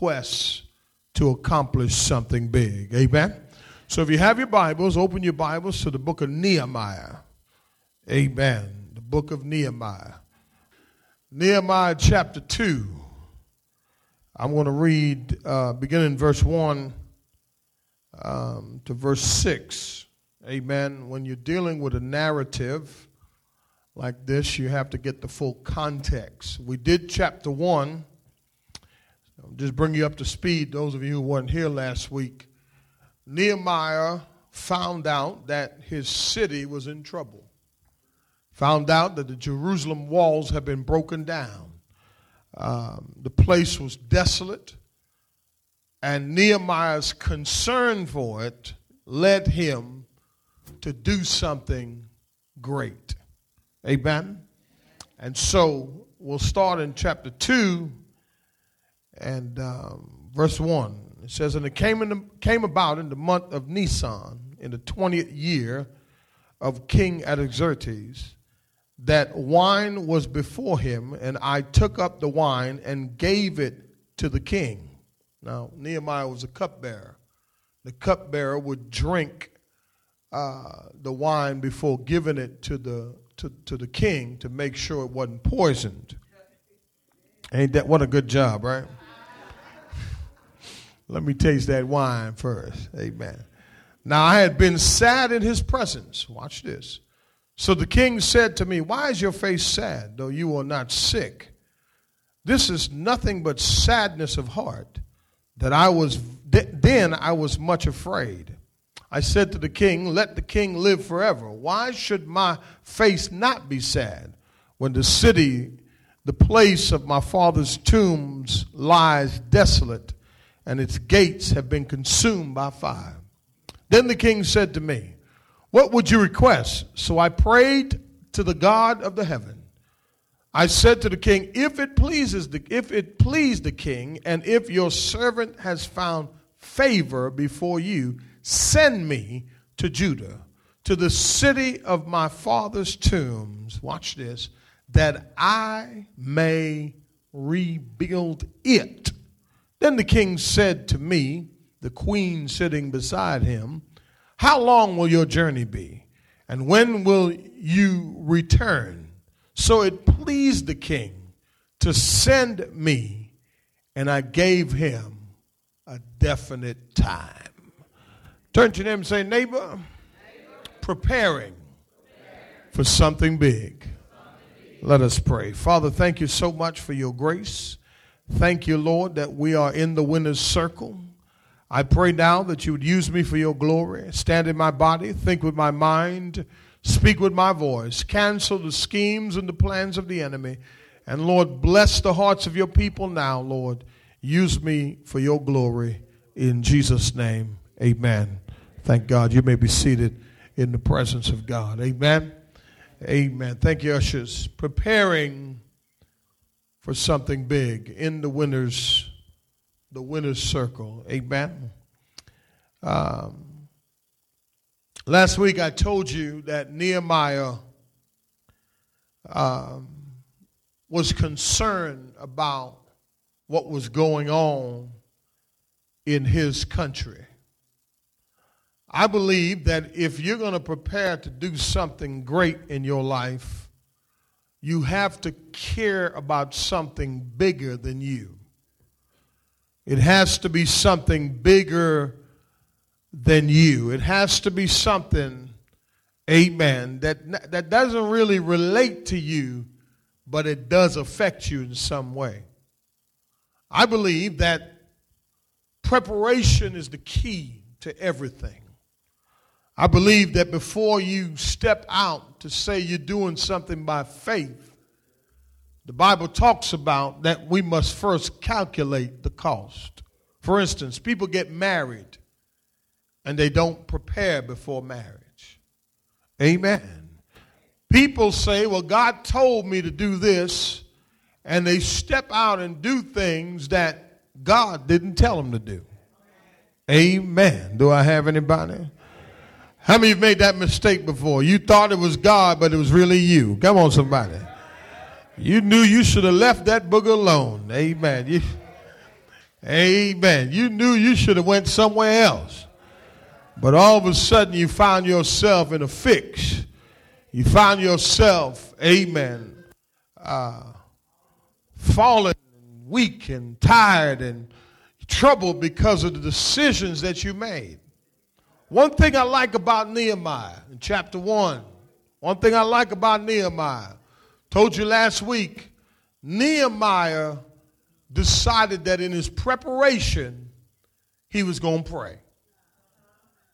quest to accomplish something big. Amen. So if you have your Bibles, open your Bibles to the book of Nehemiah. Amen. The book of Nehemiah. Nehemiah chapter 2. I'm going to read uh, beginning verse 1 um, to verse 6. Amen. When you're dealing with a narrative like this, you have to get the full context. We did chapter 1. Just bring you up to speed, those of you who weren't here last week. Nehemiah found out that his city was in trouble. Found out that the Jerusalem walls had been broken down. Um, the place was desolate, and Nehemiah's concern for it led him to do something great. Amen? And so we'll start in chapter 2 and um, verse 1. It says, And it came, in the, came about in the month of Nisan, in the 20th year of King Artaxerxes, that wine was before him, and I took up the wine and gave it to the king. Now, Nehemiah was a cupbearer. The cupbearer would drink uh, the wine before giving it to the, to, to the king to make sure it wasn't poisoned. Ain't that what a good job, right? Let me taste that wine first. Amen. Now I had been sad in his presence. Watch this. So the king said to me, Why is your face sad, though you are not sick? This is nothing but sadness of heart. That I was then I was much afraid. I said to the king, Let the king live forever. Why should my face not be sad when the city, the place of my father's tombs, lies desolate? And its gates have been consumed by fire. Then the king said to me, What would you request? So I prayed to the God of the heaven. I said to the king, If it pleases the if it please the king, and if your servant has found favor before you, send me to Judah, to the city of my father's tombs. Watch this, that I may rebuild it then the king said to me, the queen sitting beside him, How long will your journey be? And when will you return? So it pleased the king to send me, and I gave him a definite time. Turn to them and say, Neighbor, Neighbor. Preparing, for something big. Let us pray. Father, thank you so much for your grace. Thank you, Lord, that we are in the winner's circle. I pray now that you would use me for your glory. Stand in my body, think with my mind, speak with my voice, cancel the schemes and the plans of the enemy. And Lord, bless the hearts of your people now, Lord. Use me for your glory. In Jesus' name, amen. Thank God. You may be seated in the presence of God. Amen. Amen. Thank you, ushers. Preparing for something big in the winner's the winner's circle. Amen. Um, last week I told you that Nehemiah um, was concerned about what was going on in his country. I believe that if you're going to prepare to do something great in your life, you have to care about something bigger than you. It has to be something bigger than you. It has to be something, amen, that, that doesn't really relate to you, but it does affect you in some way. I believe that preparation is the key to everything. I believe that before you step out to say you're doing something by faith, the Bible talks about that we must first calculate the cost. For instance, people get married and they don't prepare before marriage. Amen. People say, Well, God told me to do this, and they step out and do things that God didn't tell them to do. Amen. Do I have anybody? How many have made that mistake before? You thought it was God, but it was really you. Come on, somebody. You knew you should have left that booger alone. Amen. You, Amen. You knew you should have went somewhere else. But all of a sudden you found yourself in a fix. You found yourself, amen, uh, fallen, weak, and tired, and troubled because of the decisions that you made. One thing I like about Nehemiah in chapter 1, one thing I like about Nehemiah, told you last week, Nehemiah decided that in his preparation, he was going to pray.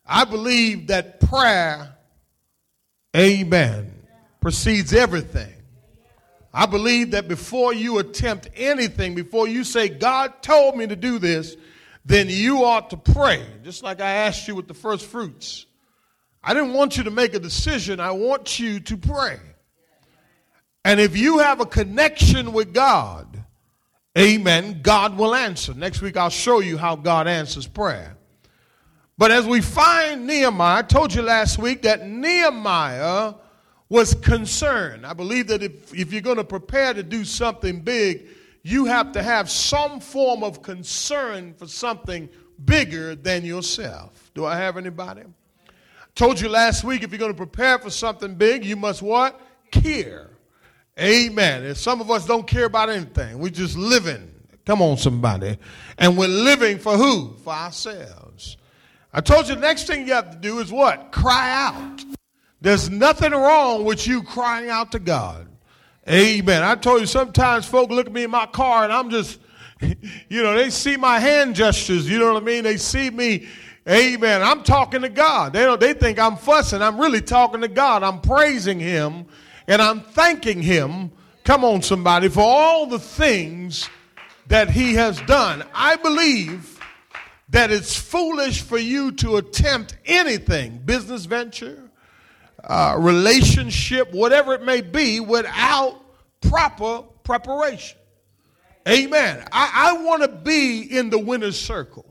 I believe that prayer, amen, precedes everything. I believe that before you attempt anything, before you say, God told me to do this, then you ought to pray. Just like I asked you with the first fruits. I didn't want you to make a decision, I want you to pray. And if you have a connection with God, amen, God will answer. Next week I'll show you how God answers prayer. But as we find Nehemiah, I told you last week that Nehemiah was concerned. I believe that if, if you're going to prepare to do something big, you have to have some form of concern for something bigger than yourself. Do I have anybody? Told you last week if you're going to prepare for something big, you must what? Care. Amen. And some of us don't care about anything. We're just living. Come on, somebody. And we're living for who? For ourselves. I told you the next thing you have to do is what? Cry out. There's nothing wrong with you crying out to God. Amen. I told you sometimes folk look at me in my car and I'm just, you know, they see my hand gestures. You know what I mean? They see me. Amen. I'm talking to God. They don't, they think I'm fussing. I'm really talking to God. I'm praising Him and I'm thanking Him. Come on, somebody, for all the things that He has done. I believe that it's foolish for you to attempt anything, business venture, uh, relationship, whatever it may be, without proper preparation. Amen. I, I want to be in the winner's circle.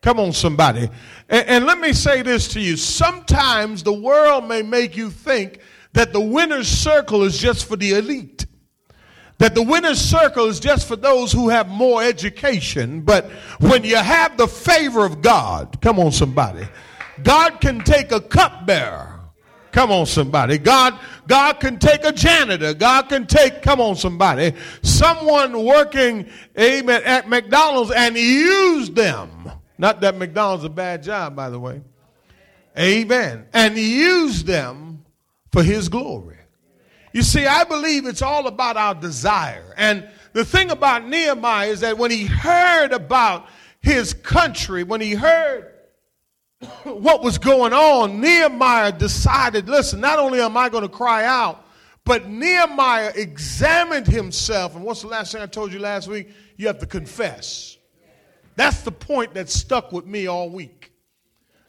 Come on, somebody. And, and let me say this to you. Sometimes the world may make you think that the winner's circle is just for the elite that the winner's circle is just for those who have more education. But when you have the favor of God, come on, somebody, God can take a cupbearer Come on, somebody. God, God can take a janitor. God can take, come on, somebody, someone working, amen, at McDonald's and use them. Not that McDonald's a bad job, by the way. Amen. And use them for his glory. You see, I believe it's all about our desire. And the thing about Nehemiah is that when he heard about his country, when he heard what was going on, Nehemiah decided listen, not only am I going to cry out, but Nehemiah examined himself. And what's the last thing I told you last week? You have to confess. That's the point that stuck with me all week.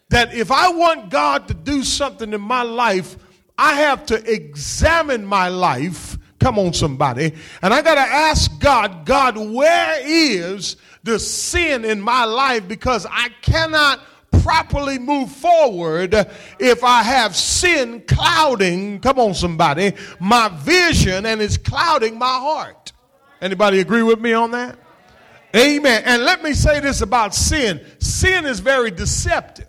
That if I want God to do something in my life, I have to examine my life. Come on, somebody. And I got to ask God, God, where is the sin in my life? Because I cannot properly move forward if I have sin clouding, come on somebody, my vision and it's clouding my heart. Anybody agree with me on that? Amen. And let me say this about sin. Sin is very deceptive.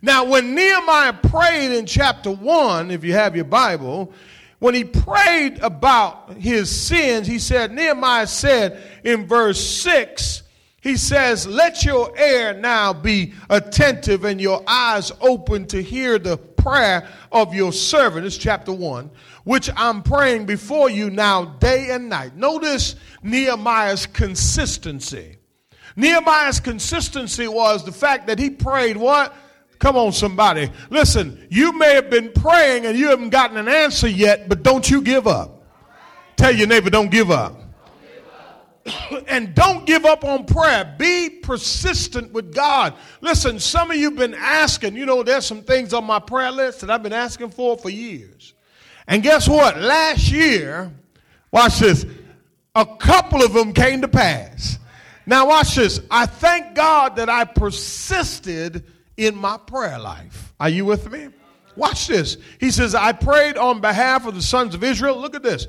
Now, when Nehemiah prayed in chapter 1, if you have your Bible, when he prayed about his sins, he said, Nehemiah said in verse 6, he says, Let your ear now be attentive and your eyes open to hear the prayer of your servant. It's chapter 1, which I'm praying before you now day and night. Notice Nehemiah's consistency. Nehemiah's consistency was the fact that he prayed what? Come on, somebody. Listen, you may have been praying and you haven't gotten an answer yet, but don't you give up. Tell your neighbor, don't give up. and don't give up on prayer. Be persistent with God. Listen, some of you have been asking, you know, there's some things on my prayer list that I've been asking for for years. And guess what? Last year, watch this, a couple of them came to pass. Now, watch this. I thank God that I persisted in my prayer life. Are you with me? Watch this. He says, I prayed on behalf of the sons of Israel. Look at this.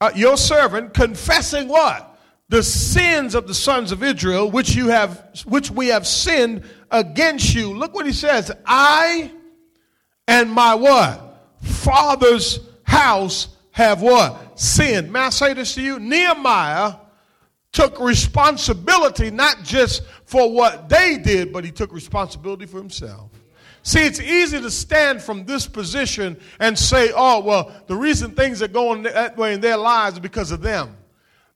Uh, your servant confessing what? The sins of the sons of Israel, which you have, which we have sinned against you. Look what he says. I and my what? Father's house have what? Sinned. May I say this to you? Nehemiah took responsibility not just for what they did, but he took responsibility for himself. See, it's easy to stand from this position and say, oh, well, the reason things are going that way in their lives is because of them.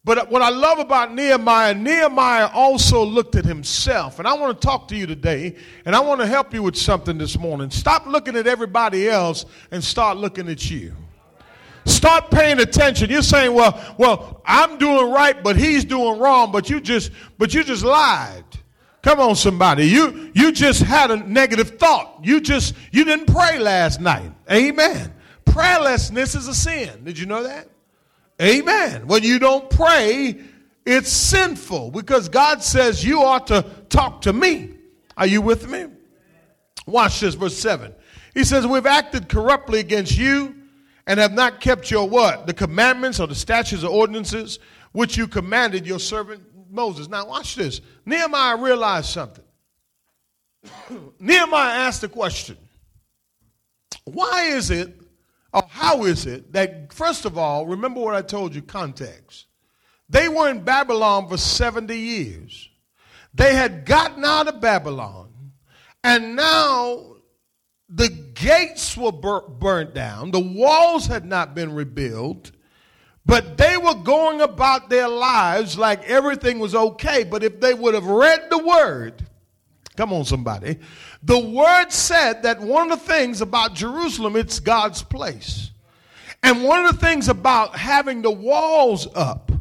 But what I love about Nehemiah, Nehemiah also looked at himself. And I want to talk to you today, and I want to help you with something this morning. Stop looking at everybody else and start looking at you. Start paying attention. You're saying, well, well, I'm doing right, but he's doing wrong, but you just, but you just lied. Come on, somebody. You you just had a negative thought. You just you didn't pray last night. Amen. Prayerlessness is a sin. Did you know that? Amen. When you don't pray, it's sinful because God says you ought to talk to me. Are you with me? Watch this, verse 7. He says, We've acted corruptly against you and have not kept your what? The commandments or the statutes or ordinances which you commanded your servant Moses. Now, watch this. Nehemiah realized something. Nehemiah asked the question Why is it, or how is it, that, first of all, remember what I told you context. They were in Babylon for 70 years. They had gotten out of Babylon, and now the gates were bur- burnt down, the walls had not been rebuilt, but they were going about their lives like everything was okay. But if they would have read the word, come on, somebody, the word said that one of the things about Jerusalem, it's God's place. And one of the things about having the walls up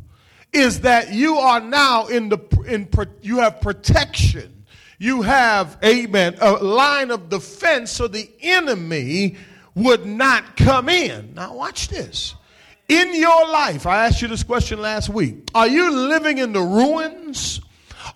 is that you are now in the in you have protection. You have amen a line of defense so the enemy would not come in. Now watch this. In your life, I asked you this question last week. Are you living in the ruins?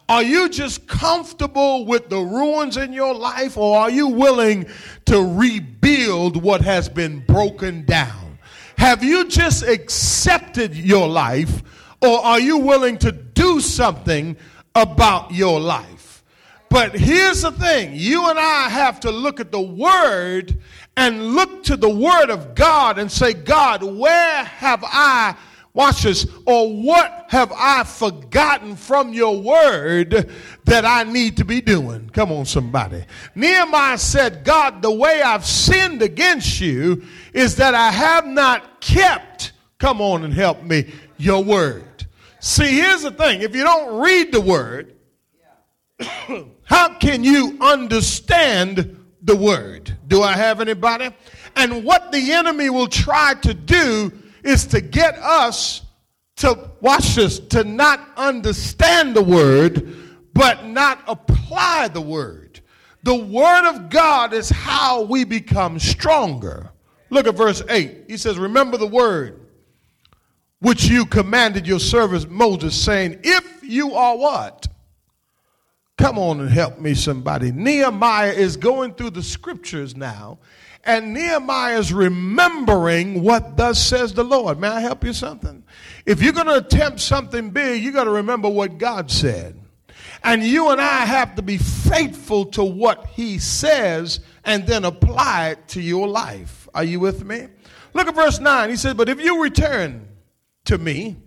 Are you just comfortable with the ruins in your life, or are you willing to rebuild what has been broken down? Have you just accepted your life, or are you willing to do something about your life? But here's the thing you and I have to look at the word and look to the Word of God and say, God, where have I, watch this, or what have I forgotten from your Word that I need to be doing? Come on, somebody. Nehemiah said, God, the way I've sinned against you is that I have not kept, come on and help me, your Word. See, here's the thing if you don't read the Word, how can you understand the word. Do I have anybody? And what the enemy will try to do is to get us to, watch this, to not understand the word, but not apply the word. The word of God is how we become stronger. Look at verse 8. He says, Remember the word which you commanded your servant Moses, saying, If you are what? Come on and help me, somebody. Nehemiah is going through the scriptures now, and Nehemiah is remembering what thus says the Lord. May I help you something? If you're going to attempt something big, you got to remember what God said. And you and I have to be faithful to what He says and then apply it to your life. Are you with me? Look at verse 9. He says, But if you return to me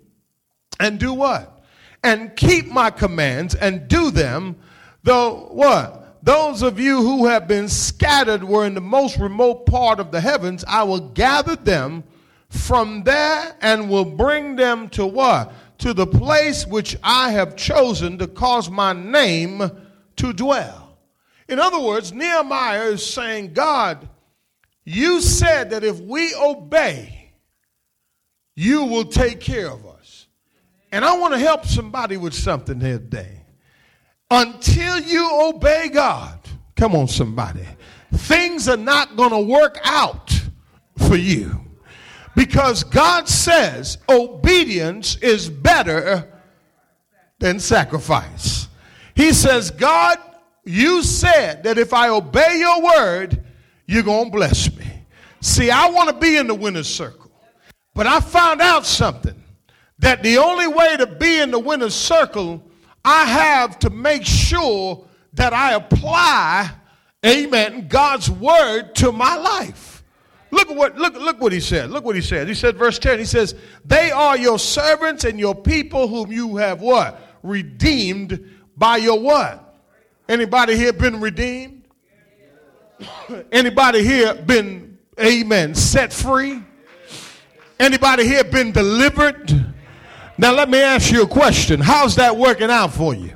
and do what? and keep my commands and do them, though what? Those of you who have been scattered were in the most remote part of the heavens, I will gather them from there and will bring them to what? To the place which I have chosen to cause my name to dwell. In other words, Nehemiah is saying, God, you said that if we obey, you will take care of us. And I want to help somebody with something here today. Until you obey God, come on, somebody, things are not going to work out for you. Because God says obedience is better than sacrifice. He says, God, you said that if I obey your word, you're going to bless me. See, I want to be in the winner's circle. But I found out something that the only way to be in the winner's circle, I have to make sure that I apply, amen, God's word to my life. Look what look look what he said. Look what he said. He said verse 10. He says, "They are your servants and your people whom you have what? Redeemed by your what? Anybody here been redeemed? Anybody here been amen set free? Anybody here been delivered? Now let me ask you a question. How's that working out for you?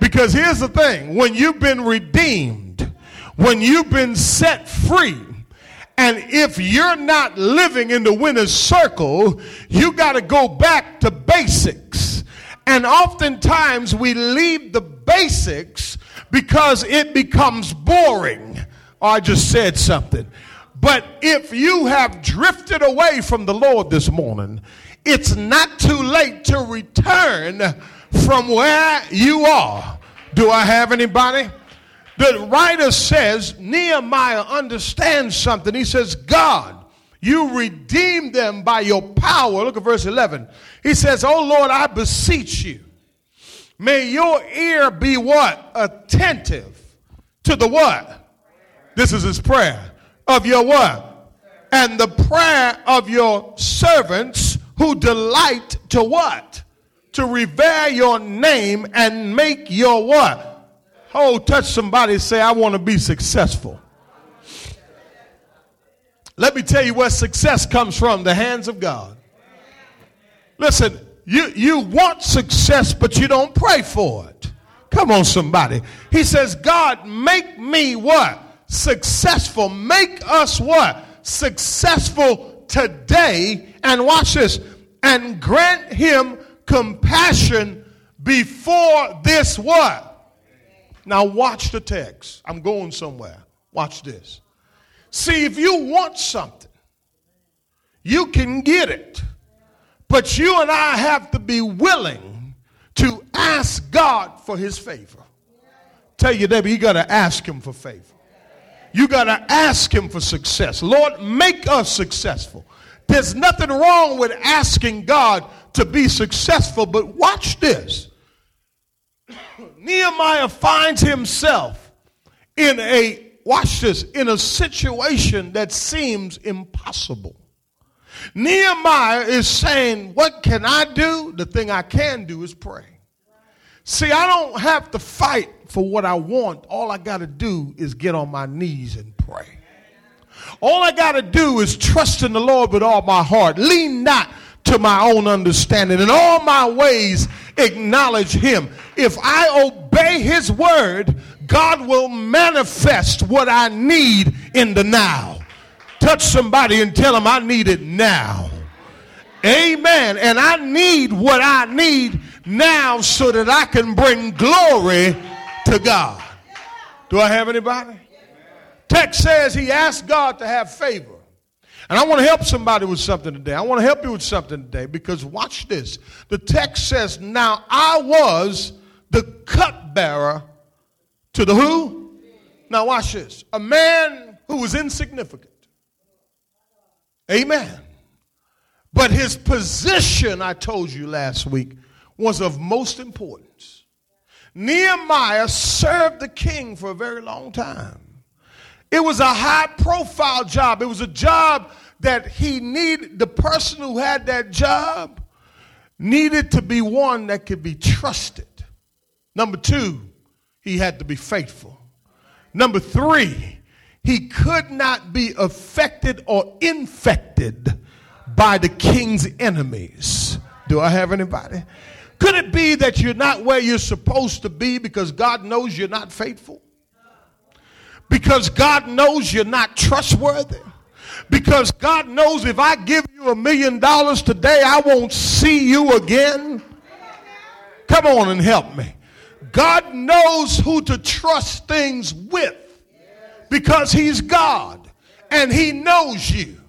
Because here's the thing, when you've been redeemed, when you've been set free, and if you're not living in the winner's circle, you got to go back to basics. And oftentimes we leave the basics because it becomes boring. Oh, I just said something. But if you have drifted away from the Lord this morning, it's not too late to return from where you are. Do I have anybody? The writer says Nehemiah understands something. He says, God, you redeemed them by your power. Look at verse 11. He says, Oh Lord, I beseech you. May your ear be what? Attentive to the what? This is his prayer. Of your what? And the prayer of your servants who delight to what? To revere your name and make your what? Oh, touch somebody say, I want to be successful. Let me tell you where success comes from the hands of God. Listen, you, you want success, but you don't pray for it. Come on, somebody. He says, God, make me what? Successful. Make us what? Successful today. And watch this. And grant him compassion before this what? Now, watch the text. I'm going somewhere. Watch this. See, if you want something, you can get it. But you and I have to be willing to ask God for his favor. Tell you, Debbie, you got to ask him for favor. You got to ask him for success. Lord, make us successful. There's nothing wrong with asking God to be successful, but watch this. Nehemiah finds himself in a, watch this, in a situation that seems impossible. Nehemiah is saying, What can I do? The thing I can do is pray. See, I don't have to fight for what I want. All I got to do is get on my knees and pray. All I got to do is trust in the Lord with all my heart. Lean not to my own understanding. In all my ways, acknowledge him. If I obey his word, God will manifest what I need in the now. Touch somebody and tell them I need it now. Amen. And I need what I need now so that I can bring glory to God. Do I have anybody? Text says he asked God to have favor. And I want to help somebody with something today. I want to help you with something today because watch this. The text says, Now I was the cupbearer to the who? Now watch this. A man who was insignificant. Amen. But his position, I told you last week, was of most importance. Nehemiah served the king for a very long time. It was a high profile job. It was a job that he needed, the person who had that job needed to be one that could be trusted. Number two, he had to be faithful. Number three, he could not be affected or infected by the king's enemies. Do I have anybody? Could it be that you're not where you're supposed to be because God knows you're not faithful? Because God knows you're not trustworthy. Because God knows if I give you a million dollars today, I won't see you again. Come on and help me. God knows who to trust things with because He's God and He knows you.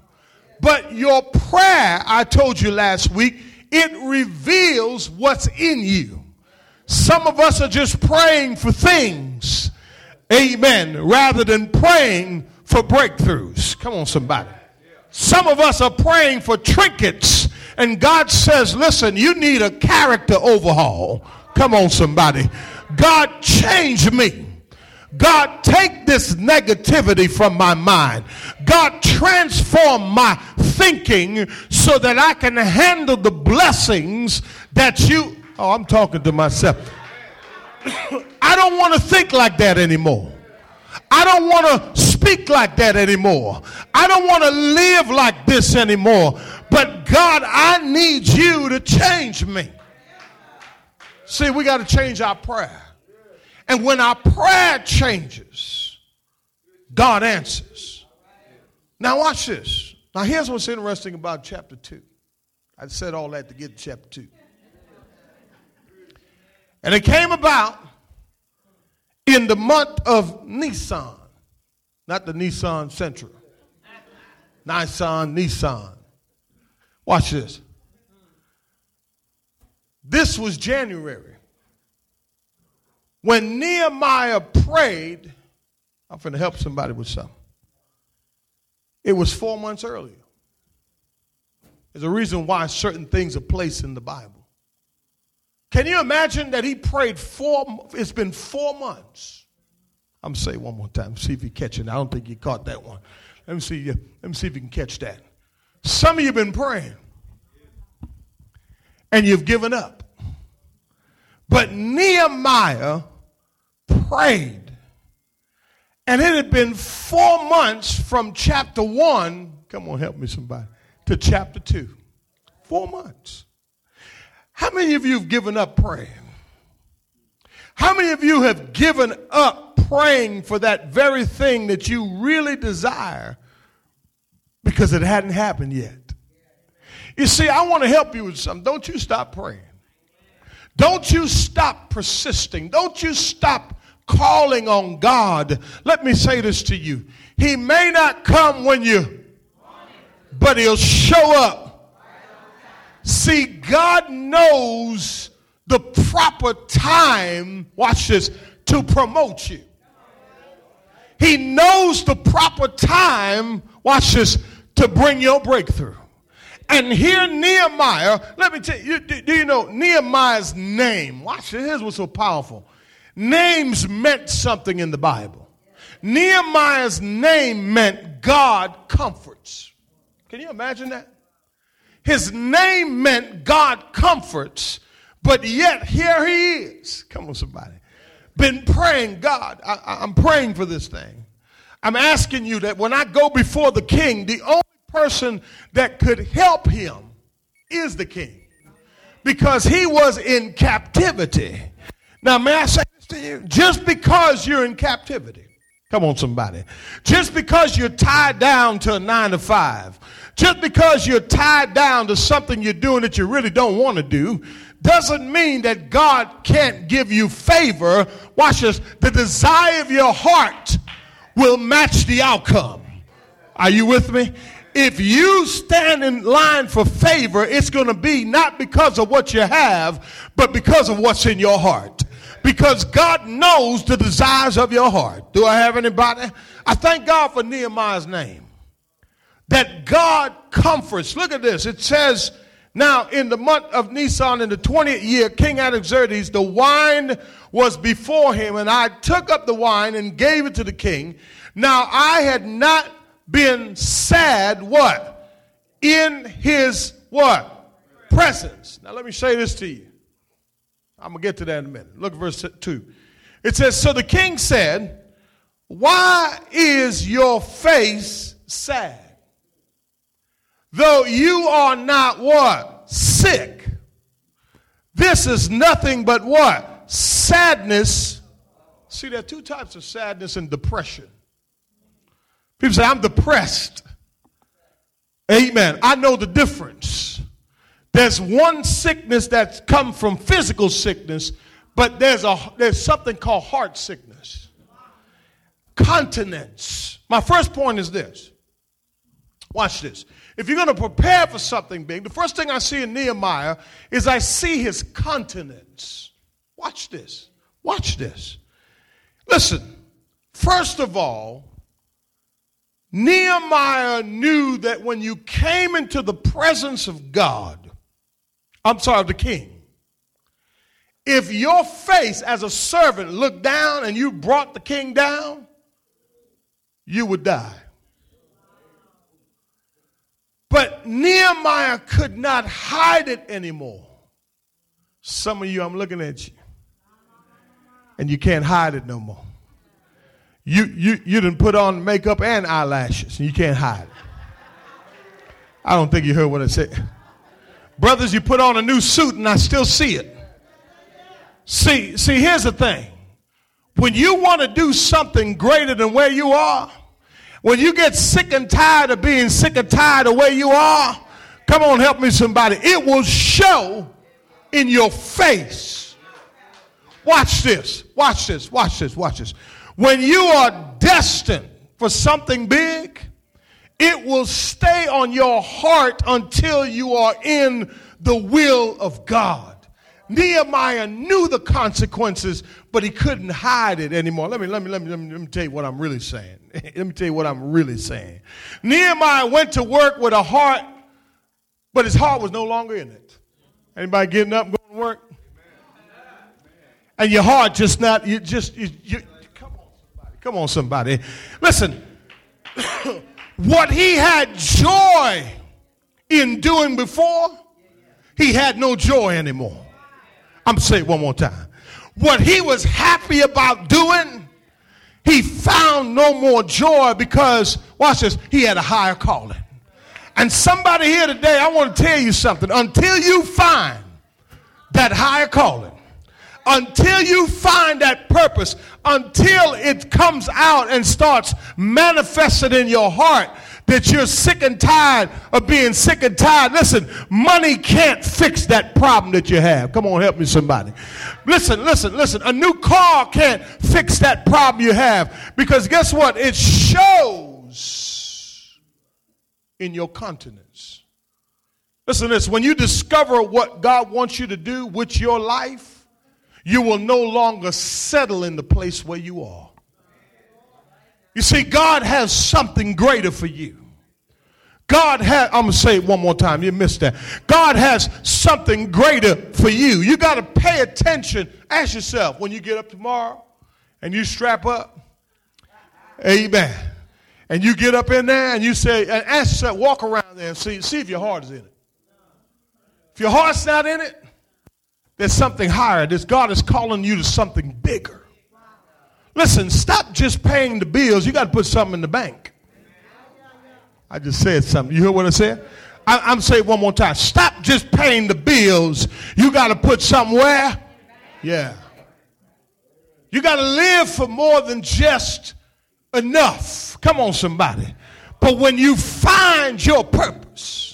But your prayer, I told you last week, it reveals what's in you. Some of us are just praying for things Amen. Rather than praying for breakthroughs. Come on, somebody. Some of us are praying for trinkets And God says, listen, you need a character overhaul. Come on, somebody. God, change me. God, take this negativity from my mind. God, transform my thinking so that I can handle the blessings that you. Oh, I'm talking to myself. I don't want to think like that anymore. I don't want to speak like that anymore. I don't want to live like this anymore. But God, I need you to change me. See, we got to change our prayer. And when our prayer changes, God answers. Now, watch this. Now, here's what's interesting about chapter 2. I said all that to get to chapter 2. And it came about in the month of Nisan, not the Nissan Sentra. Nissan, Nissan. Watch this. This was January. When Nehemiah prayed, I'm going to help somebody with something. It was four months earlier. There's a reason why certain things are placed in the Bible. Can you imagine that he prayed four, it's been four months. I'm going to say it one more time, see if you catch it. I don't think you caught that one. Let me see, you, let me see if you can catch that. Some of you have been praying and you've given up. But Nehemiah prayed. And it had been four months from chapter one, come on, help me somebody, to chapter two. Four months. How many of you have given up praying? How many of you have given up praying for that very thing that you really desire because it hadn't happened yet? You see, I want to help you with something. Don't you stop praying. Don't you stop persisting. Don't you stop calling on God. Let me say this to you. He may not come when you, but he'll show up. See, God knows the proper time, watch this, to promote you. He knows the proper time, watch this, to bring your breakthrough. And here Nehemiah, let me tell you, do you know Nehemiah's name? Watch it. Here's what's so powerful. Names meant something in the Bible. Nehemiah's name meant God comforts. Can you imagine that? His name meant God comforts, but yet here he is. Come on, somebody. Been praying, God, I, am praying for this thing. I'm asking you that when I go before the king, the only person that could help him is the king because he was in captivity. Now, may I say this to you? Just because you're in captivity, come on, somebody, just because you're tied down to a nine to five, just because you're tied down to something you're doing that you really don't want to do, doesn't mean that God can't give you favor. Watch this. The desire of your heart will match the outcome. Are you with me? if you stand in line for favor, it's going to be not because of what you have, but because of what's in your heart. Because God knows the desires of your heart. Do I have anybody? I thank God for Nehemiah's name. That God comforts. Look at this. It says, now in the month of Nisan in the 20th year, King Artaxerxes, the wine was before him, and I took up the wine and gave it to the king. Now I had not been sad what? In his what? Presence. Now let me say this to you. I'm going to get to that in a minute. Look at verse 2. It says, So the king said, Why is your face sad? Though you are not what? Sick. This is nothing but what? Sadness. See, there are two types of sadness and depression. People say, I'm depressed. Amen. I know the difference. There's one sickness that's come from physical sickness, but there's, a, there's something called heart sickness. Continence. My first point is this. Watch this. If you're going to prepare for something big, the first thing I see in Nehemiah is I see his continence. Watch this. Watch this. Listen, first of all, Nehemiah knew that when you came into the presence of God, I'm sorry, of the king. If your face as a servant looked down and you brought the king down, you would die. But Nehemiah could not hide it anymore. Some of you, I'm looking at you, and you can't hide it no more. You, you, you didn't put on makeup and eyelashes, and you can't hide it. I don't think you heard what I said. Brothers, you put on a new suit, and I still see it. See, see, here's the thing. When you want to do something greater than where you are, when you get sick and tired of being sick and tired of where you are, come on, help me somebody. It will show in your face. Watch this. Watch this. Watch this. Watch this. When you are destined for something big, it will stay on your heart until you are in the will of God. Nehemiah knew the consequences, but he couldn't hide it anymore. Let me, let me, let me, let me, let me tell you what I'm really saying. let me tell you what I'm really saying. Nehemiah went to work with a heart, but his heart was no longer in it. Anybody getting up and going to work? And your heart just not, you just, you, you come on somebody, come on somebody. Listen, what he had joy in doing before, he had no joy anymore. I'm saying it one more time. What he was happy about doing, he found no more joy because, watch this, he had a higher calling. And somebody here today, I want to tell you something. Until you find that higher calling, until you find that purpose, until it comes out and starts manifested in your heart, that you're sick and tired of being sick and tired. Listen, money can't fix that problem that you have. Come on, help me, somebody. Listen, listen, listen. A new car can't fix that problem you have because guess what? It shows in your countenance. Listen to this. When you discover what God wants you to do with your life, you will no longer settle in the place where you are. You see, God has something greater for you. God has, I'm going to say it one more time. You missed that. God has something greater for you. You got to pay attention. Ask yourself when you get up tomorrow and you strap up, amen. And you get up in there and you say, and ask yourself, walk around there and see, see if your heart is in it. If your heart's not in it, there's something higher. This God is calling you to something bigger. Listen, stop just paying the bills. You got to put something in the bank. I just said something. You hear what I said? I, am saying one more time. Stop just paying the bills. You got to put somewhere. Yeah. You got to live for more than just enough. Come on, somebody. But when you find your purpose,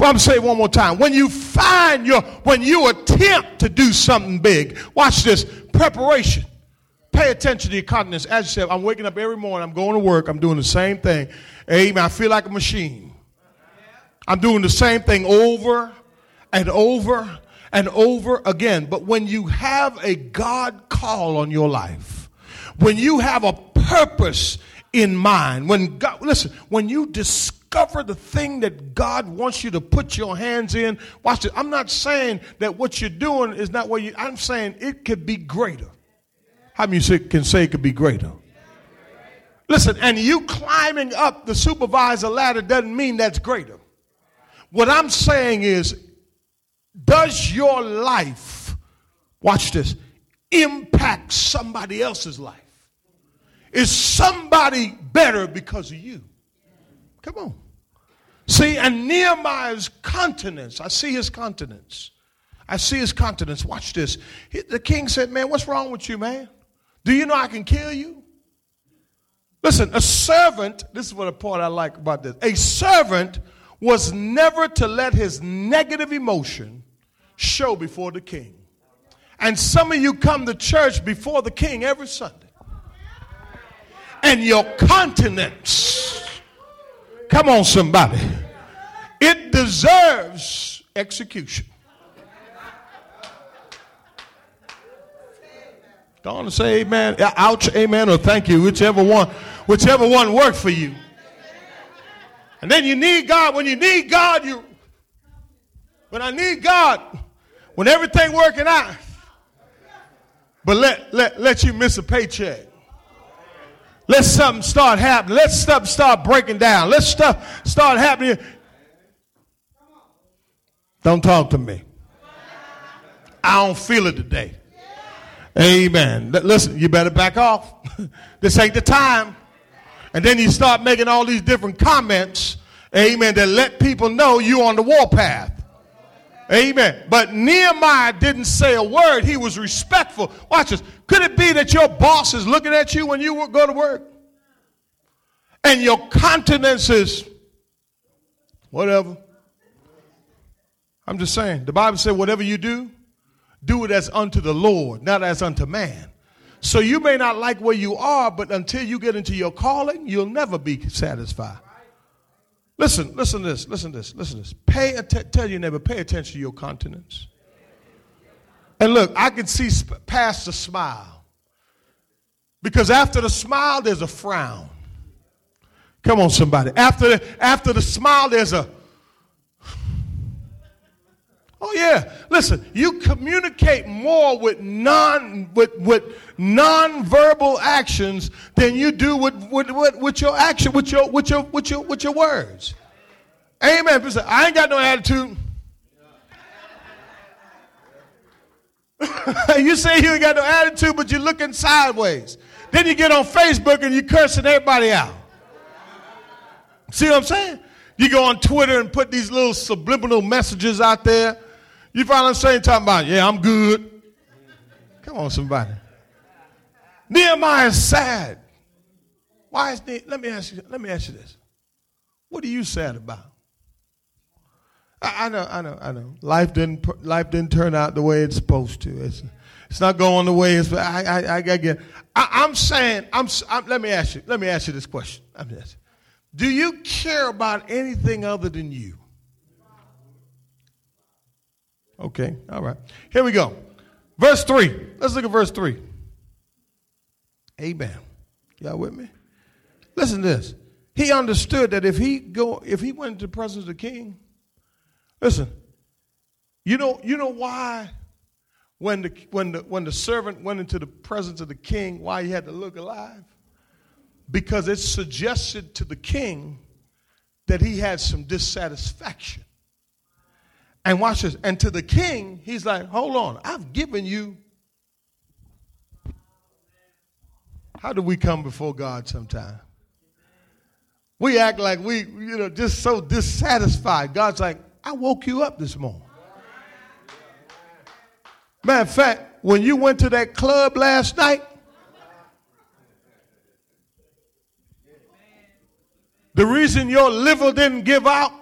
well, I'm going to saying one more time. When you find your, when you attempt to do something big, watch this preparation. Pay attention to your continence. As you said, I'm waking up every morning, I'm going to work, I'm doing the same thing. Amen. I feel like a machine. I'm doing the same thing over and over and over again. But when you have a God call on your life, when you have a purpose in mind, when God, listen, when you discover the thing that God wants you to put your hands in, watch it. I'm not saying that what you're doing is not what you, I'm saying it could be greater. How many can say it could be greater? Listen, and you climbing up the supervisor ladder doesn't mean that's greater. What I'm saying is, does your life, watch this, impact somebody else's life? Is somebody better because of you? Come on. See, and Nehemiah's countenance, I see his countenance. I see his countenance. Watch this. The king said, Man, what's wrong with you, man? Do you know I can kill you? Listen, a servant, this is what the part I like about this. A servant was never to let his negative emotion show before the king. And some of you come to church before the king every Sunday. And your countenance, come on, somebody, it deserves execution. Don't say amen. Ouch, amen, or thank you, whichever one, whichever one worked for you. And then you need God. When you need God, you When I need God, when everything working out, but let, let, let you miss a paycheck. Let something start happening. Let stuff start breaking down. Let stuff start happening. Don't talk to me. I don't feel it today. Amen. Listen, you better back off. this ain't the time. And then you start making all these different comments, amen, that let people know you on the warpath. Amen. But Nehemiah didn't say a word. He was respectful. Watch this. Could it be that your boss is looking at you when you go to work? And your countenance is whatever. I'm just saying. The Bible said, whatever you do, do it as unto the Lord, not as unto man. So you may not like where you are, but until you get into your calling, you'll never be satisfied. Listen, listen to this, listen to this, listen to this. Pay att- tell your neighbor, pay attention to your countenance. And look, I can see sp- past the smile. Because after the smile, there's a frown. Come on, somebody. After the, after the smile, there's a. Oh yeah. Listen, you communicate more with non with with non-verbal actions than you do with, with, with, with your action, with your with your with your with your words. Amen. I ain't got no attitude. you say you ain't got no attitude, but you're looking sideways. Then you get on Facebook and you're cursing everybody out. See what I'm saying? You go on Twitter and put these little subliminal messages out there. You find what I'm saying? Talking about, yeah, I'm good. Come on, somebody. Nehemiah is sad. Why is ne- let me ask you, let me ask you this. What are you sad about? I, I know, I know, I know. Life didn't life didn't turn out the way it's supposed to. It's, it's not going the way it's. I, I, I get. I, am saying. I'm, I'm, Let me ask you. Let me ask you this question. I'm just, do you care about anything other than you? Okay. All right. Here we go. Verse three. Let's look at verse three. Amen. Y'all with me? Listen to this. He understood that if he go, if he went into the presence of the king, listen, you know, you know why when the when the when the servant went into the presence of the king, why he had to look alive? Because it suggested to the king that he had some dissatisfaction. And watch this. And to the king, he's like, hold on, I've given you How do we come before God sometimes? We act like we, you know, just so dissatisfied. God's like, I woke you up this morning. Matter of fact, when you went to that club last night, the reason your liver didn't give out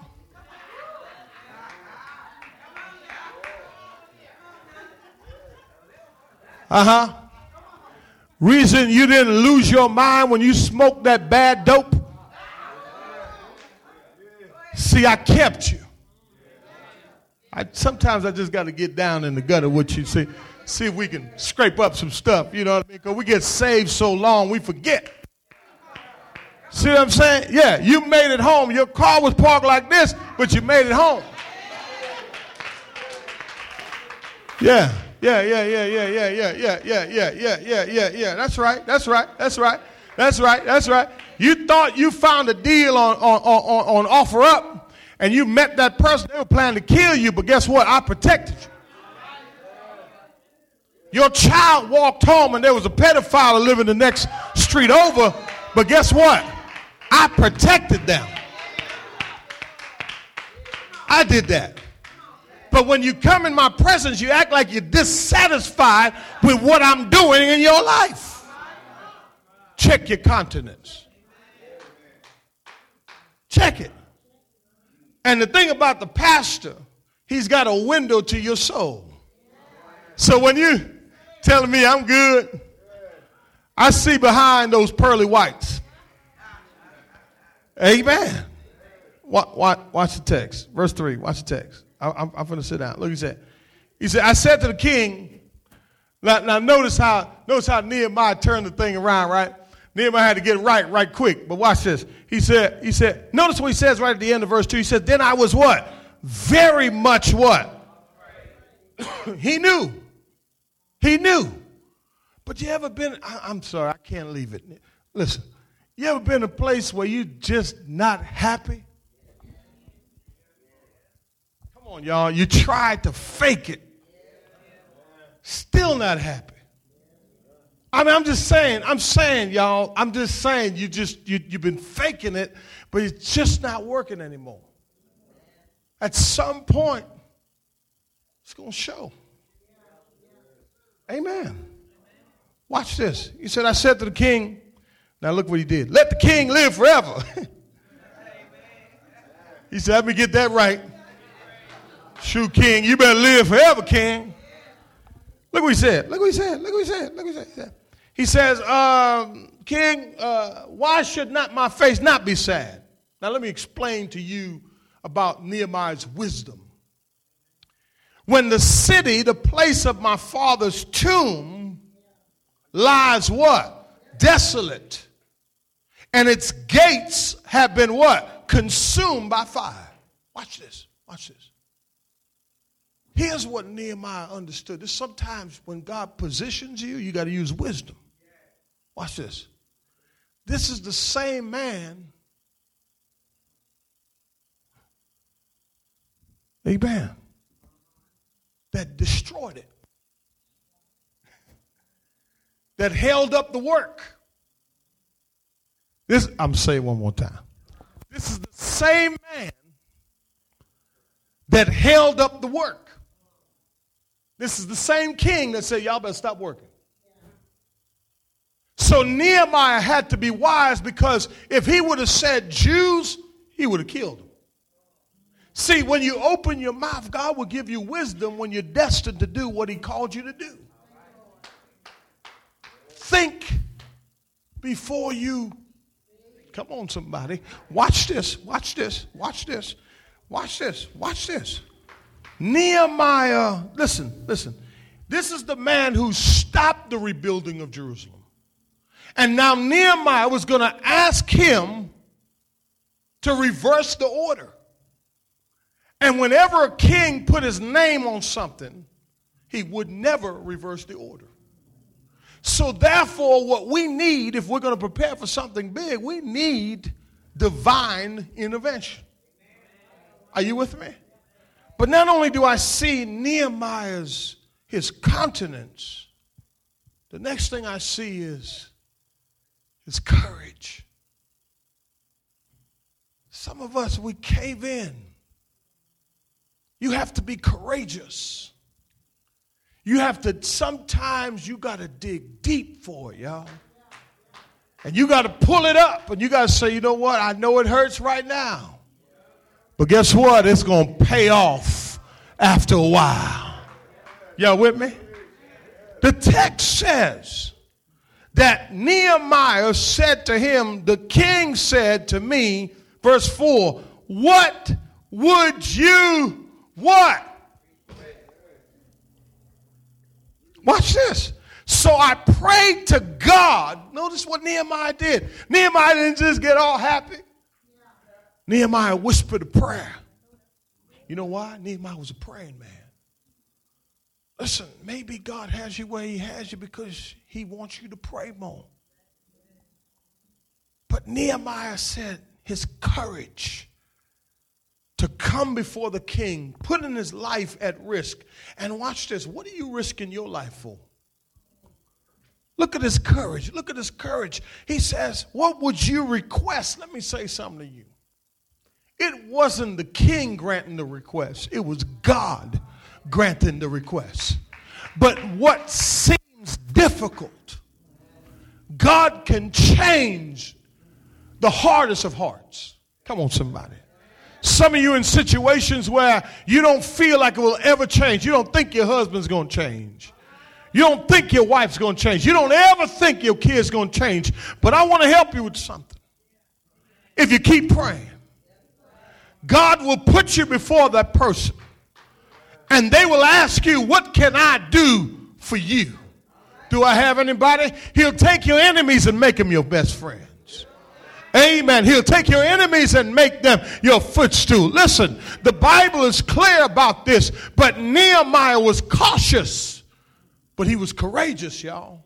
Uh huh. Reason you didn't lose your mind when you smoked that bad dope? See, I kept you. I, sometimes I just got to get down in the gutter with you, see, see if we can scrape up some stuff. You know what I mean? Because we get saved so long, we forget. See what I'm saying? Yeah, you made it home. Your car was parked like this, but you made it home. Yeah. Yeah, yeah, yeah, yeah, yeah, yeah, yeah, yeah, yeah, yeah, yeah, yeah, yeah. That's right. That's right. That's right. That's right. That's right. You thought you found a deal on on on, on OfferUp, and you met that person. They were planning to kill you, but guess what? I protected you. Your child walked home, and there was a pedophile living the next street over, but guess what? I protected them. I did that. But when you come in my presence, you act like you're dissatisfied with what I'm doing in your life. Check your countenance. Check it. And the thing about the pastor, he's got a window to your soul. So when you telling me I'm good, I see behind those pearly whites. Amen. Watch, watch, watch the text. Verse 3. Watch the text. I, am I'm going to sit down. Look, he said. He said, I said to the king, now, now notice how notice how Nehemiah turned the thing around, right? Nehemiah had to get it right, right quick. But watch this. He said, he said, notice what he says right at the end of verse 2. He said, Then I was what? Very much what? he knew. He knew. But you ever been, I, am sorry, I can't leave it. Listen, you ever been a place where you just not happy? On, y'all. You tried to fake it. Still not happy. I mean, I'm just saying, I'm saying, y'all, I'm just saying, you just, you, you've been faking it, but it's just not working anymore. At some point, it's going to show. Amen. Watch this. He said, I said to the king, now look what he did. Let the king live forever. he said, let me get that right. Shoot, king, you better live forever, king. Look what he said. Look what he said. Look what he said. Look what he said. He says, um, King, uh, why should not my face not be sad? Now let me explain to you about Nehemiah's wisdom. When the city, the place of my father's tomb, lies what? Desolate. And its gates have been what? Consumed by fire. Watch this. Watch this. Here's what Nehemiah understood. This sometimes when God positions you, you got to use wisdom. Watch this. This is the same man. Amen that destroyed it, that held up the work. This, I'm saying one more time. This is the same man that held up the work. This is the same king that said, Y'all better stop working. So Nehemiah had to be wise because if he would have said Jews, he would have killed them. See, when you open your mouth, God will give you wisdom when you're destined to do what He called you to do. Think before you. Come on, somebody. Watch this. Watch this. Watch this. Watch this. Watch this. Nehemiah, listen, listen. This is the man who stopped the rebuilding of Jerusalem. And now Nehemiah was going to ask him to reverse the order. And whenever a king put his name on something, he would never reverse the order. So, therefore, what we need, if we're going to prepare for something big, we need divine intervention. Are you with me? But not only do I see Nehemiah's his countenance, the next thing I see is his courage. Some of us, we cave in you have to be courageous. You have to, sometimes you got to dig deep for it, y'all. And you got to pull it up and you got to say, you know what? I know it hurts right now. But guess what? It's going to pay off after a while. Y'all with me? The text says that Nehemiah said to him, The king said to me, verse 4, What would you what? Watch this. So I prayed to God. Notice what Nehemiah did. Nehemiah didn't just get all happy. Nehemiah whispered a prayer. You know why? Nehemiah was a praying man. Listen, maybe God has you where He has you because He wants you to pray more. But Nehemiah said his courage to come before the king, putting his life at risk. And watch this. What are you risking your life for? Look at his courage. Look at his courage. He says, What would you request? Let me say something to you. It wasn't the king granting the request, it was God granting the request. But what seems difficult, God can change the hardest of hearts. Come on, somebody. Some of you in situations where you don't feel like it will ever change. You don't think your husband's going to change. You don't think your wife's going to change. You don't ever think your kid's going to change. But I want to help you with something. If you keep praying, God will put you before that person. And they will ask you, What can I do for you? Do I have anybody? He'll take your enemies and make them your best friends. Amen. He'll take your enemies and make them your footstool. Listen, the Bible is clear about this, but Nehemiah was cautious, but he was courageous, y'all.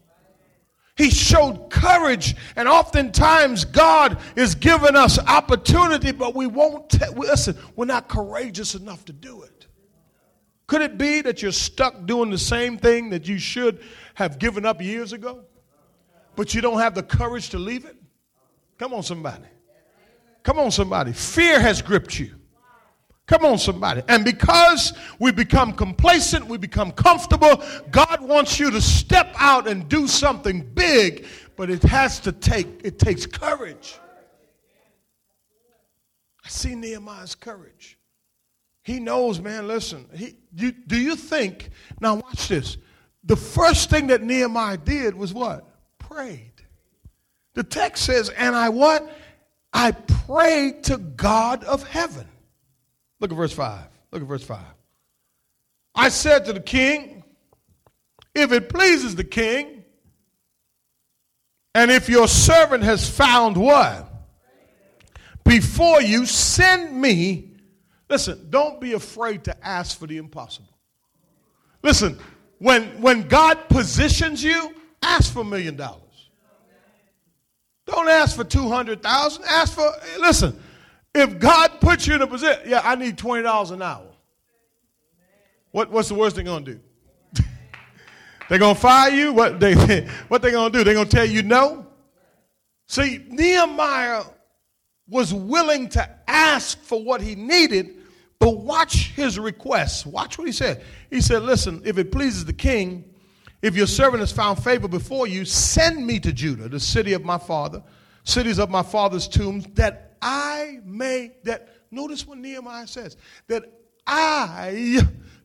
He showed courage, and oftentimes God is giving us opportunity, but we won't. T- listen, we're not courageous enough to do it. Could it be that you're stuck doing the same thing that you should have given up years ago, but you don't have the courage to leave it? Come on, somebody. Come on, somebody. Fear has gripped you. Come on, somebody. And because we become complacent, we become comfortable, God wants you to step out and do something big, but it has to take, it takes courage. I see Nehemiah's courage. He knows, man, listen, he, you, do you think, now watch this. The first thing that Nehemiah did was what? Prayed. The text says, and I what? I prayed to God of heaven. Look at verse 5. Look at verse 5. I said to the king, if it pleases the king, and if your servant has found what? Before you, send me. Listen, don't be afraid to ask for the impossible. Listen, when, when God positions you, ask for a million dollars. Don't ask for 200,000. Ask for, listen, if God puts you in a position, yeah, I need $20 an hour. What, what's the worst they're going to do? they're going to fire you? What they, what they going to do? They're going to tell you no? See, Nehemiah was willing to ask for what he needed, but watch his request. Watch what he said. He said, listen, if it pleases the king, if your servant has found favor before you, send me to Judah, the city of my father, cities of my father's tombs, that I may, that, notice what Nehemiah says, that I,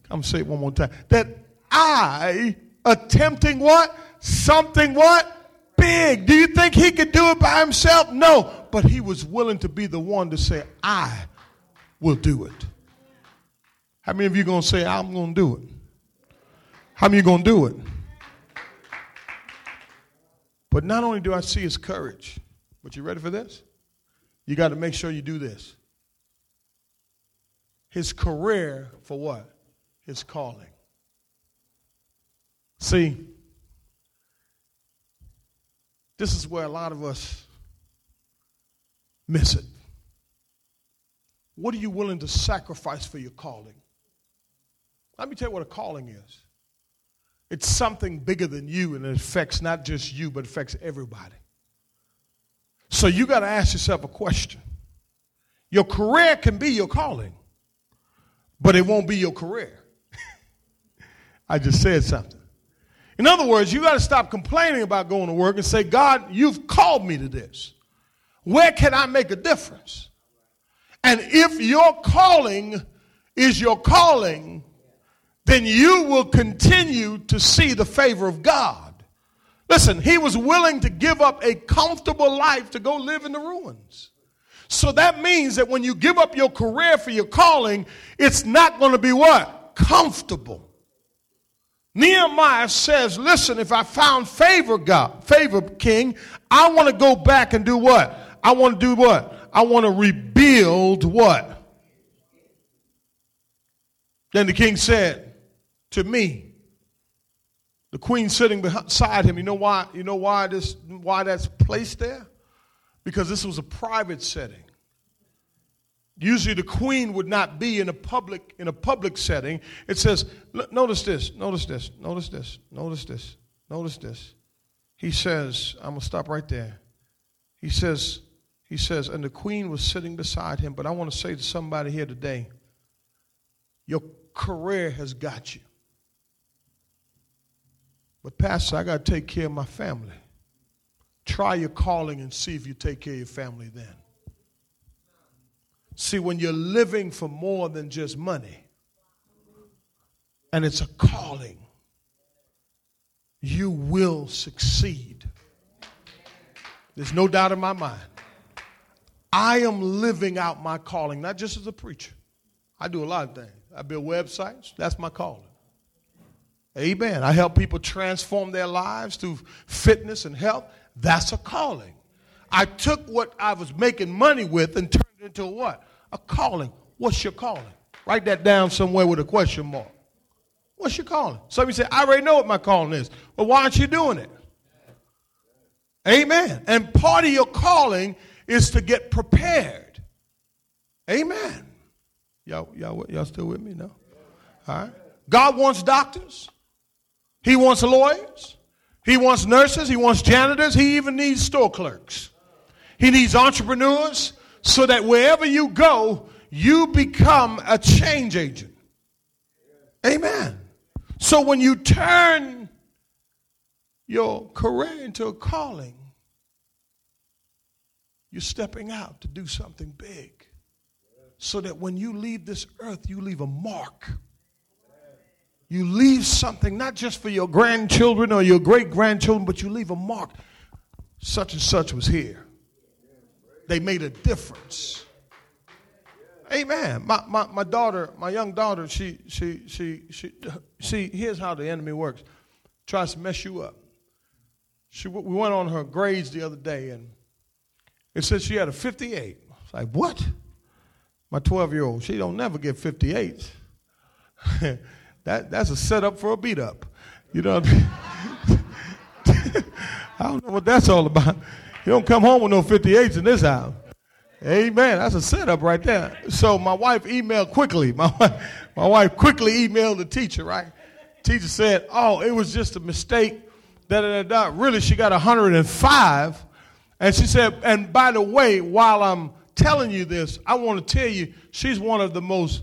I'm say it one more time, that I, attempting what? Something what? Big. Do you think he could do it by himself? No. But he was willing to be the one to say, I will do it. How many of you going to say, I'm going to do it? How many going to do it? But not only do I see his courage, but you ready for this? You got to make sure you do this. His career for what? His calling. See, this is where a lot of us miss it. What are you willing to sacrifice for your calling? Let me tell you what a calling is. It's something bigger than you, and it affects not just you, but affects everybody. So you got to ask yourself a question. Your career can be your calling, but it won't be your career. I just said something. In other words, you got to stop complaining about going to work and say, God, you've called me to this. Where can I make a difference? And if your calling is your calling, then you will continue to see the favor of God. Listen, he was willing to give up a comfortable life to go live in the ruins. So that means that when you give up your career for your calling, it's not going to be what? Comfortable. Nehemiah says, listen, if I found favor, God, favor, King, I want to go back and do what? I want to do what? I want to rebuild what? Then the king said, to me. The queen sitting beside him. You know why? You know why this why that's placed there? Because this was a private setting. Usually the queen would not be in a public in a public setting. It says, notice this, notice this, notice this, notice this, notice this. He says, I'm gonna stop right there. He says, he says, and the queen was sitting beside him. But I want to say to somebody here today, your career has got you. But, Pastor, I got to take care of my family. Try your calling and see if you take care of your family then. See, when you're living for more than just money, and it's a calling, you will succeed. There's no doubt in my mind. I am living out my calling, not just as a preacher. I do a lot of things. I build websites, that's my calling. Amen. I help people transform their lives through fitness and health. That's a calling. I took what I was making money with and turned it into what? A calling. What's your calling? Write that down somewhere with a question mark. What's your calling? Some of you say, I already know what my calling is. Well, why aren't you doing it? Amen. And part of your calling is to get prepared. Amen. Y'all, y'all, y'all still with me now? All right. God wants doctors. He wants lawyers. He wants nurses. He wants janitors. He even needs store clerks. He needs entrepreneurs so that wherever you go, you become a change agent. Amen. So when you turn your career into a calling, you're stepping out to do something big. So that when you leave this earth, you leave a mark. You leave something not just for your grandchildren or your great grandchildren, but you leave a mark. Such and such was here. They made a difference. Amen. My, my, my daughter, my young daughter, she, she, she, she, see, here's how the enemy works. Tries to mess you up. She, we went on her grades the other day, and it said she had a 58. I was like, what? My 12 year old, she don't never get 58. that, that's a setup for a beat up. You know what I don't know what that's all about. You don't come home with no 58s in this house. Amen. That's a setup right there. So my wife emailed quickly. My wife, my wife quickly emailed the teacher, right? Teacher said, Oh, it was just a mistake. Da, da, da, da. Really, she got 105. And she said, And by the way, while I'm telling you this, I want to tell you she's one of the most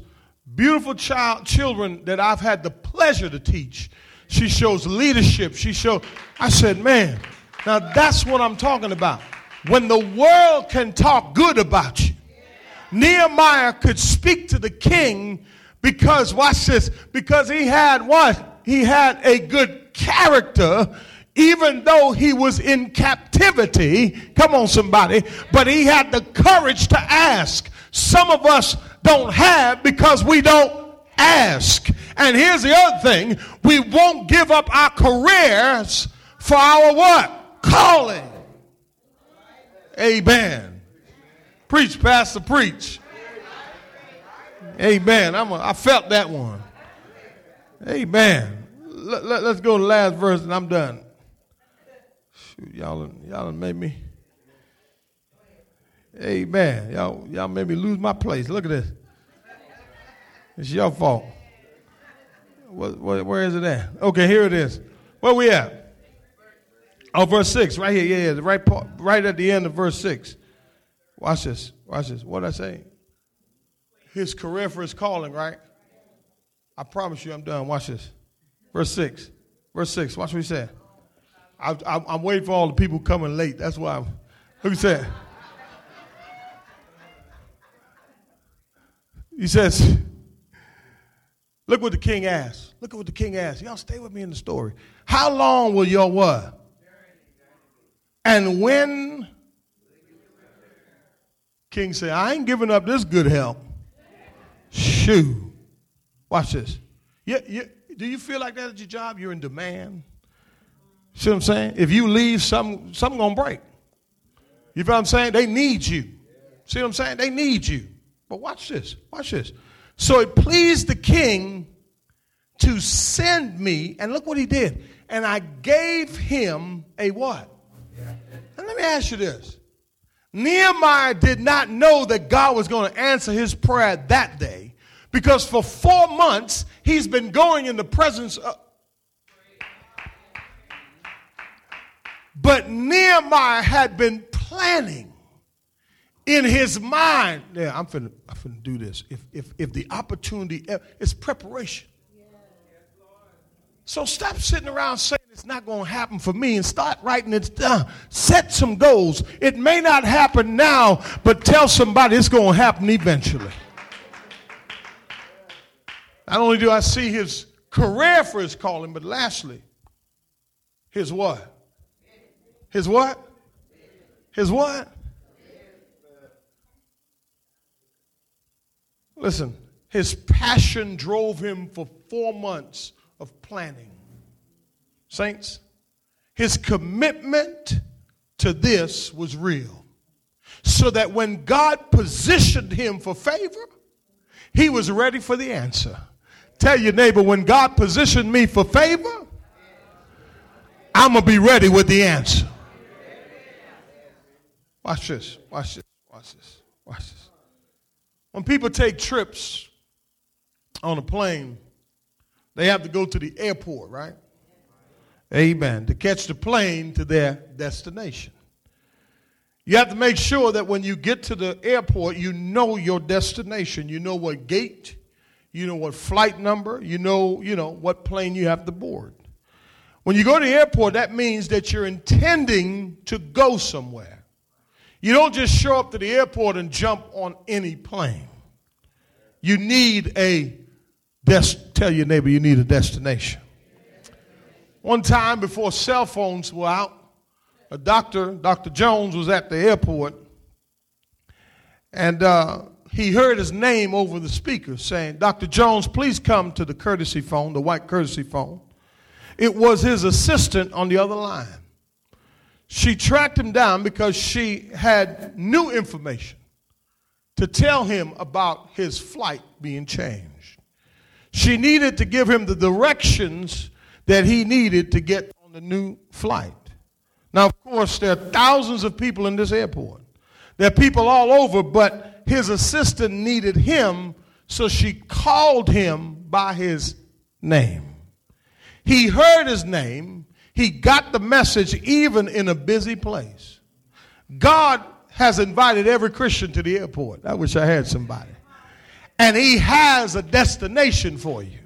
beautiful child children that I've had the pleasure to teach. She shows leadership. She shows, I said, Man, now that's what I'm talking about when the world can talk good about you. Nehemiah could speak to the king because, watch this, because he had what? He had a good character even though he was in captivity. Come on, somebody. But he had the courage to ask. Some of us don't have because we don't ask. And here's the other thing we won't give up our careers for our what? Calling. Amen. Preach, Pastor, preach. Amen. I'm a, I felt that one. Amen. Let, let's go to the last verse and I'm done. Shoot, y'all, y'all made me. Amen. Y'all, y'all made me lose my place. Look at this. It's your fault. What, what, where is it at? Okay, here it is. Where we at? Oh, verse 6, right here. Yeah, yeah, right, part, right at the end of verse 6. Watch this. Watch this. What did I say? His career for his calling, right? I promise you I'm done. Watch this. Verse 6. Verse 6. Watch what he said. I, am waiting for all the people coming late. That's why I'm. Who said? He says, Look what the king asked. Look at what the king asked. Y'all stay with me in the story. How long will your what? And when King said, I ain't giving up this good help. Shoo. Watch this. You, you, do you feel like that at your job? You're in demand. See what I'm saying? If you leave, something, something gonna break. You feel what I'm saying? They need you. See what I'm saying? They need you. But watch this. Watch this. So it pleased the king to send me, and look what he did. And I gave him a what? And let me ask you this. Nehemiah did not know that God was going to answer his prayer that day because for four months he's been going in the presence of. But Nehemiah had been planning in his mind. Yeah, I'm finna, I'm finna do this. If, if, if the opportunity, it's preparation. So stop sitting around saying it's not going to happen for me and start writing it down. Set some goals. It may not happen now, but tell somebody it's going to happen eventually. Not only do I see his career for his calling, but lastly, his what? His what? His what? Listen, his passion drove him for four months of planning. Saints, his commitment to this was real. So that when God positioned him for favor, he was ready for the answer. Tell your neighbor, when God positioned me for favor, I'm going to be ready with the answer. Watch this, watch this, watch this, watch this. When people take trips on a plane, they have to go to the airport, right? Amen. To catch the plane to their destination. You have to make sure that when you get to the airport, you know your destination. You know what gate, you know what flight number, you know, you know what plane you have to board. When you go to the airport, that means that you're intending to go somewhere. You don't just show up to the airport and jump on any plane. You need a des- tell your neighbor you need a destination. One time before cell phones were out, a doctor, Dr. Jones, was at the airport, and uh, he heard his name over the speaker saying, Dr. Jones, please come to the courtesy phone, the white courtesy phone. It was his assistant on the other line. She tracked him down because she had new information to tell him about his flight being changed. She needed to give him the directions that he needed to get on the new flight. Now, of course, there are thousands of people in this airport. There are people all over, but his assistant needed him, so she called him by his name. He heard his name, he got the message even in a busy place. God has invited every Christian to the airport. I wish I had somebody. And he has a destination for you.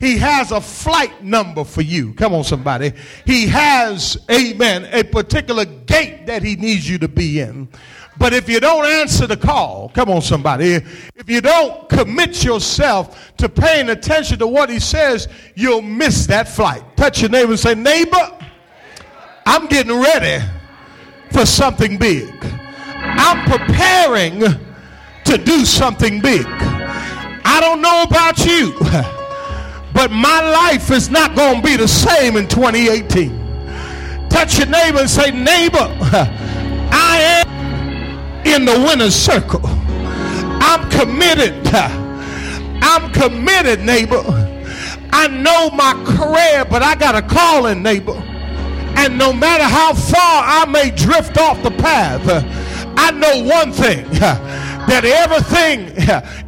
He has a flight number for you. Come on, somebody. He has, amen, a particular gate that he needs you to be in. But if you don't answer the call, come on, somebody, if you don't commit yourself to paying attention to what he says, you'll miss that flight. Touch your neighbor and say, Neighbor, I'm getting ready for something big. I'm preparing to do something big. I don't know about you. But my life is not going to be the same in 2018. Touch your neighbor and say, Neighbor, I am in the winner's circle. I'm committed. I'm committed, neighbor. I know my career, but I got a calling, neighbor. And no matter how far I may drift off the path, I know one thing that everything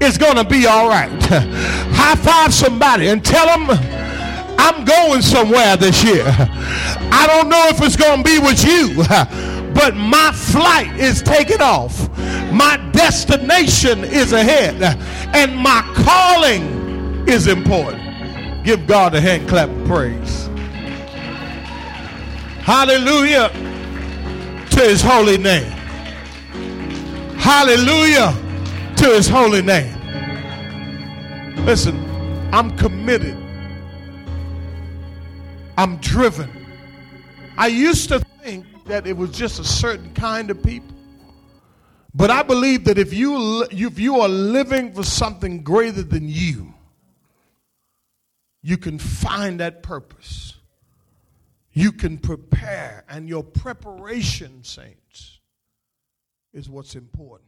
is going to be all right. High five somebody and tell them I'm going somewhere this year. I don't know if it's going to be with you, but my flight is taking off. My destination is ahead, and my calling is important. Give God a hand clap of praise. Hallelujah to his holy name. Hallelujah to his holy name. Listen, I'm committed. I'm driven. I used to that it was just a certain kind of people. But I believe that if you if you are living for something greater than you, you can find that purpose. You can prepare, and your preparation, saints, is what's important.